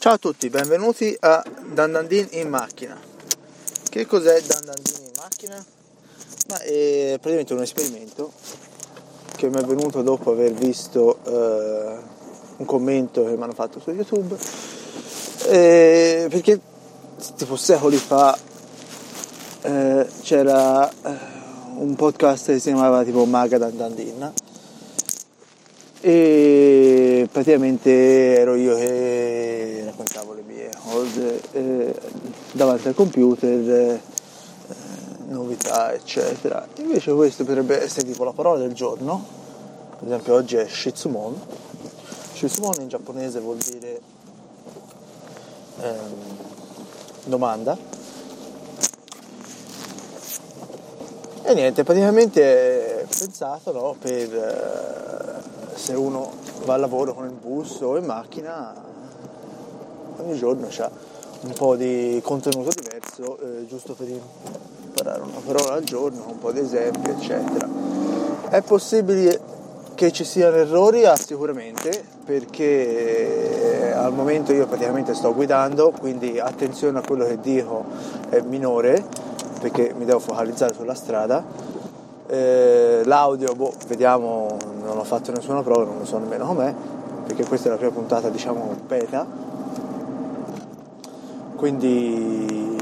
Ciao a tutti, benvenuti a Dandandin in macchina. Che cos'è Dandandin in macchina? Ma è praticamente un esperimento che mi è venuto dopo aver visto eh, un commento che mi hanno fatto su YouTube. Eh, perché tipo secoli fa eh, c'era eh, un podcast che si chiamava tipo Maga Dandandin e praticamente ero io che raccontavo le mie cose eh, davanti al computer, eh, novità eccetera. Invece questo potrebbe essere tipo la parola del giorno, per esempio oggi è Shitsumon. Shitsumon in giapponese vuol dire ehm, domanda. E niente, praticamente è pensato no, per eh, se uno va al lavoro con il bus o in macchina, ogni giorno c'è un po' di contenuto diverso, eh, giusto per imparare una parola al giorno, un po' di esempi, eccetera. È possibile che ci siano errori? Ah, sicuramente, perché al momento io praticamente sto guidando, quindi attenzione a quello che dico è minore, perché mi devo focalizzare sulla strada eh, l'audio, boh, vediamo, non ho fatto nessuna prova, non lo so nemmeno com'è, perché questa è la prima puntata, diciamo, beta. Quindi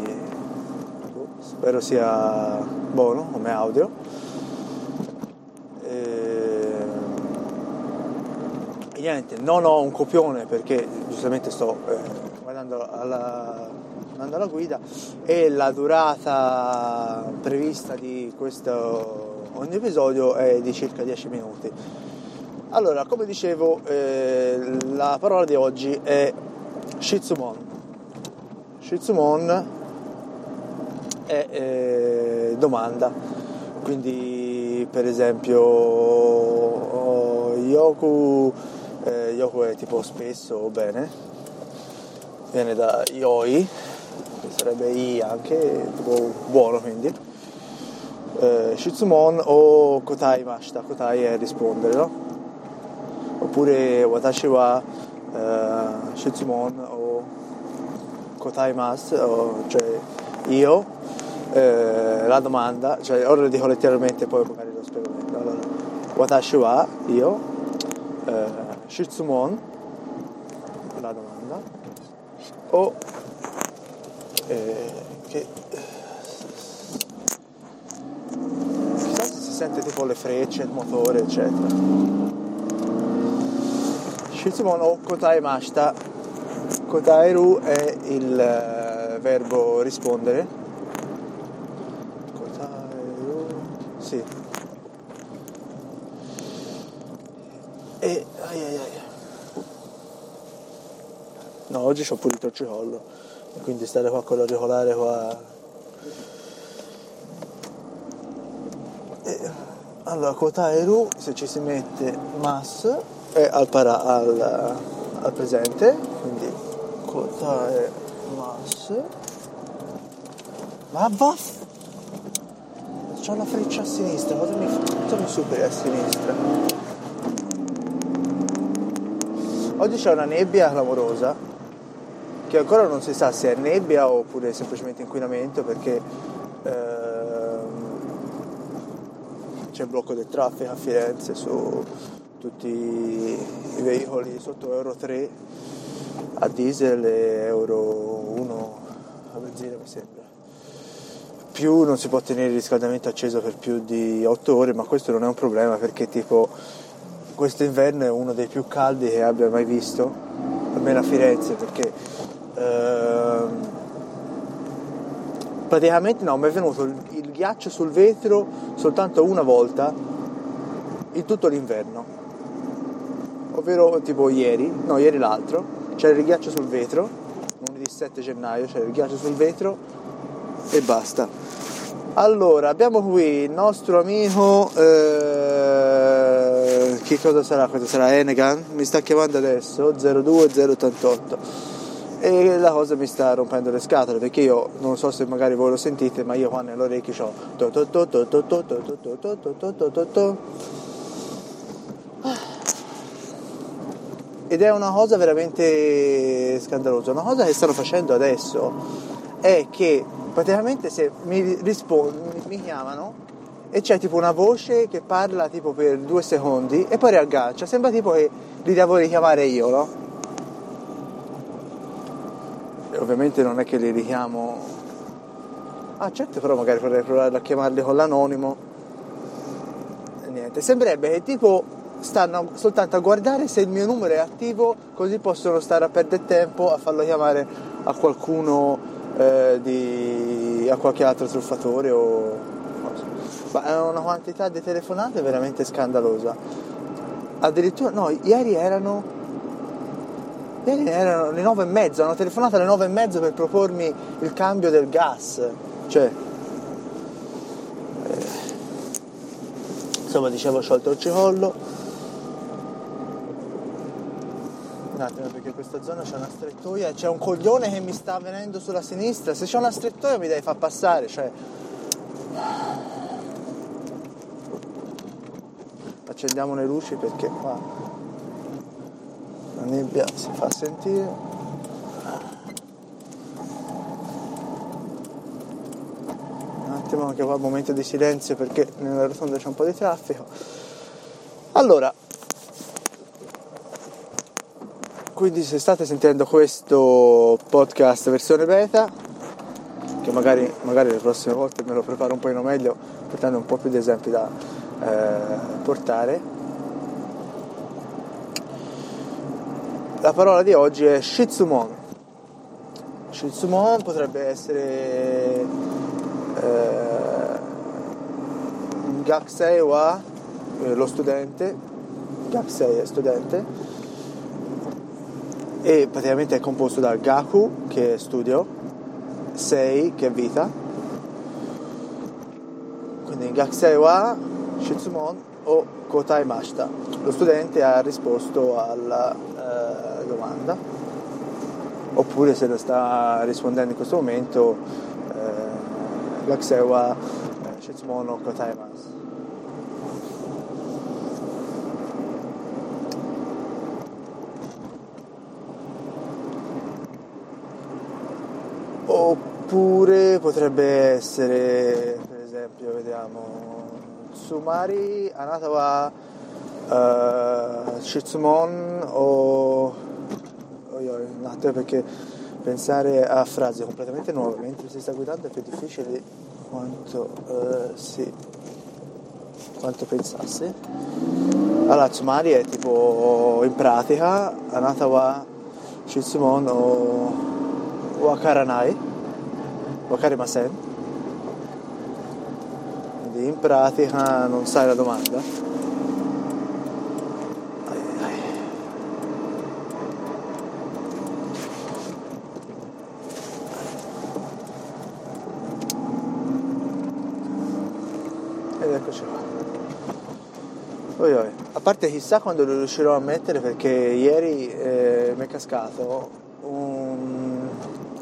boh, spero sia buono come audio. Eh, e niente, non ho un copione perché giustamente sto eh, guardando alla, alla guida e la durata prevista di questo ogni episodio è di circa 10 minuti. Allora, come dicevo, eh, la parola di oggi è Shitsumon. Shitsumon è eh, domanda, quindi per esempio oh, Yoku, eh, Yoku è tipo spesso bene, viene da Yoi, che sarebbe I anche, tipo buono quindi eh, Shitsumon o Kotai Mashita, Kotai è rispondere, no? Oppure Watashi wa eh, Shitsumon o Kotai Mas, o, cioè io, eh, la domanda, cioè ora lo dico letteralmente poi magari lo spiego meglio. Allora, Watashi wa, io, eh, Shitsumon, la domanda, o eh, che sente tipo le frecce, il motore, eccetera. Shitsumon o Kotai Mashita. Kotairu è il eh, verbo rispondere. Kotairu, sì. E ai ai ai. No, oggi ho pulito il cicollo, quindi stare qua con l'auricolare qua Allora, quota Eru, se ci si mette mass, è al, para, al, al presente, quindi quota è mass. Ma vaff! C'ho la freccia a sinistra, fatemi, fatemi superi a sinistra. Oggi c'è una nebbia clamorosa, che ancora non si sa se è nebbia oppure semplicemente inquinamento, perché... Eh, c'è il blocco del traffico a Firenze su tutti i veicoli sotto Euro 3 a diesel e Euro 1 a benzina mi sembra. Più non si può tenere il riscaldamento acceso per più di 8 ore, ma questo non è un problema perché tipo questo inverno è uno dei più caldi che abbia mai visto, almeno a Firenze, perché ehm, praticamente no, mi è venuto il, il ghiaccio sul vetro soltanto una volta in tutto l'inverno, ovvero tipo ieri, no ieri l'altro, c'era il ghiaccio sul vetro, lunedì 7 gennaio c'era il ghiaccio sul vetro e basta. Allora, abbiamo qui il nostro amico, eh, che cosa sarà? Cosa sarà Enegan? Mi sta chiamando adesso, 02088 e la cosa mi sta rompendo le scatole perché io non so se magari voi lo sentite ma io qua nell'orecchio ho ed è una cosa veramente scandalosa. Una cosa che stanno facendo adesso è che praticamente se mi rispondono, mi chiamano e c'è tipo una voce che parla tipo per due secondi e poi riaggancia. Sembra tipo che li devo richiamare io, no? Ovviamente non è che li richiamo. Ah certo, però magari vorrei provare a chiamarli con l'anonimo. Niente. Sembrerebbe che tipo stanno soltanto a guardare se il mio numero è attivo, così possono stare a perdere tempo a farlo chiamare a qualcuno eh, di, a qualche altro truffatore o ma è una quantità di telefonate veramente scandalosa. Addirittura, no, ieri erano. Erano le nove e mezzo, hanno telefonato alle nove e mezzo per propormi il cambio del gas. Cioè. Eh, insomma, dicevo, ho sciolto il cicollo. Un attimo perché in questa zona c'è una strettoia c'è un coglione che mi sta venendo sulla sinistra. Se c'è una strettoia mi devi far passare, cioè. accendiamo le luci perché qua nebbia si fa sentire un attimo anche qua un momento di silenzio perché nella rotonda c'è un po' di traffico allora quindi se state sentendo questo podcast versione beta che magari, magari le prossime volte me lo preparo un po' meglio portando un po' più di esempi da, eh, portare. La parola di oggi è Shitsumon. Shitsumon potrebbe essere eh, Gakusei wa eh, lo studente, Gakusei è studente, e praticamente è composto da Gaku che è studio, Sei che è vita, quindi Gakusei wa Shitsumon o Kotai Mashita. Lo studente ha risposto alla eh, domanda, oppure se lo sta rispondendo in questo momento, eh, Gakusewa eh, Shitsumon o Kotai Mashita. Oppure potrebbe essere, per esempio, vediamo, Sumari, Anata wa uh, Shitsumon o... Oh, io, un attimo perché pensare a frasi completamente nuove mentre si sta guidando è più difficile di quanto, uh, sì, quanto pensassi. Allora, Tsumari è tipo in pratica Anata wa Shitsumon o Wakaranai, Wakarimasen quindi in pratica non sai la domanda. Ed eccoci qua. Oi, oi. A parte chissà quando lo riuscirò a mettere perché ieri eh, mi è cascato un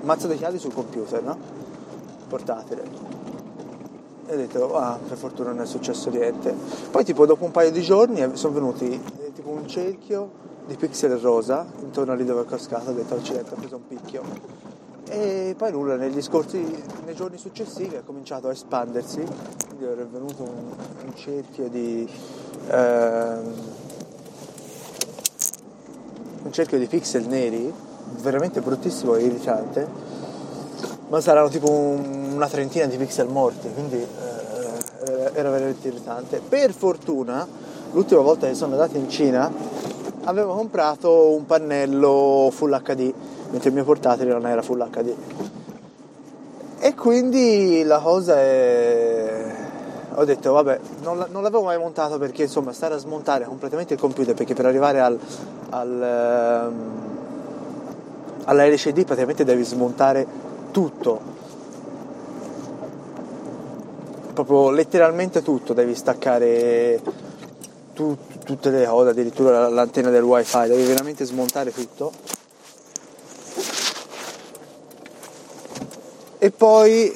mazzo di chiavi sul computer, no? Portatile. E ho detto ah per fortuna non è successo niente. Poi tipo dopo un paio di giorni sono venuti eh, tipo un cerchio di pixel rosa intorno a lì dove ho cascato ho detto accidenti ho preso un picchio. E poi nulla negli scorsi nei giorni successivi ha cominciato a espandersi quindi è venuto un, un cerchio di ehm, un cerchio di pixel neri veramente bruttissimo e irritante ma saranno tipo un, una trentina di pixel morti, quindi eh, era veramente irritante. Per fortuna, l'ultima volta che sono andato in Cina, avevo comprato un pannello Full HD, mentre il mio portatile non era Full HD. E quindi la cosa è... Ho detto, vabbè, non, non l'avevo mai montato perché insomma stare a smontare completamente il computer, perché per arrivare al, al, um, alla LCD praticamente devi smontare tutto, proprio letteralmente tutto, devi staccare tu, tutte le cose, addirittura l'antenna del wifi, devi veramente smontare tutto. E poi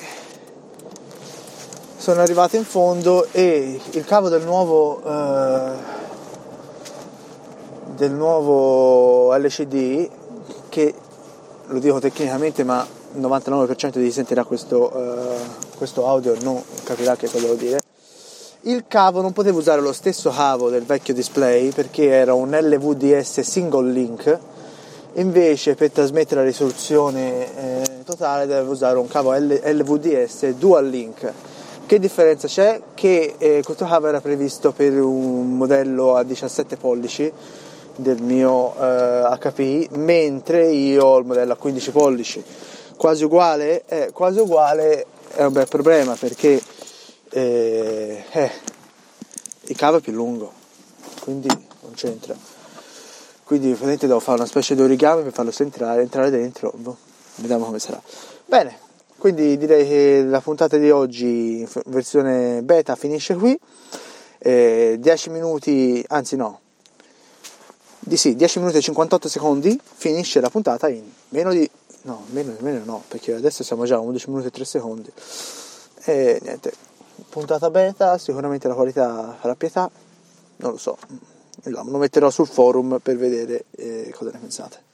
sono arrivato in fondo e il cavo del nuovo eh, del nuovo LCD che lo dico tecnicamente ma il 99% di chi sentirà questo, uh, questo audio non capirà che cosa vuol dire. Il cavo non potevo usare lo stesso cavo del vecchio display perché era un LVDS single link. Invece per trasmettere la risoluzione eh, totale dovevo usare un cavo L- LVDS dual link che differenza c'è? che eh, questo cavo era previsto per un modello a 17 pollici del mio eh, HPI mentre io ho il modello a 15 pollici quasi uguale? Eh, quasi uguale è un bel problema perché eh, eh, il cavo è più lungo, quindi non c'entra. Quindi ovviamente devo fare una specie di origami per farlo entrare, entrare dentro, boh, vediamo come sarà. Bene, quindi direi che la puntata di oggi, versione beta, finisce qui. Eh, 10 minuti, anzi no, di sì, 10 minuti e 58 secondi, finisce la puntata in meno di... no, meno, meno no, perché adesso siamo già a 11 minuti e 3 secondi. E niente, puntata beta, sicuramente la qualità farà pietà, non lo so, lo metterò sul forum per vedere eh, cosa ne pensate.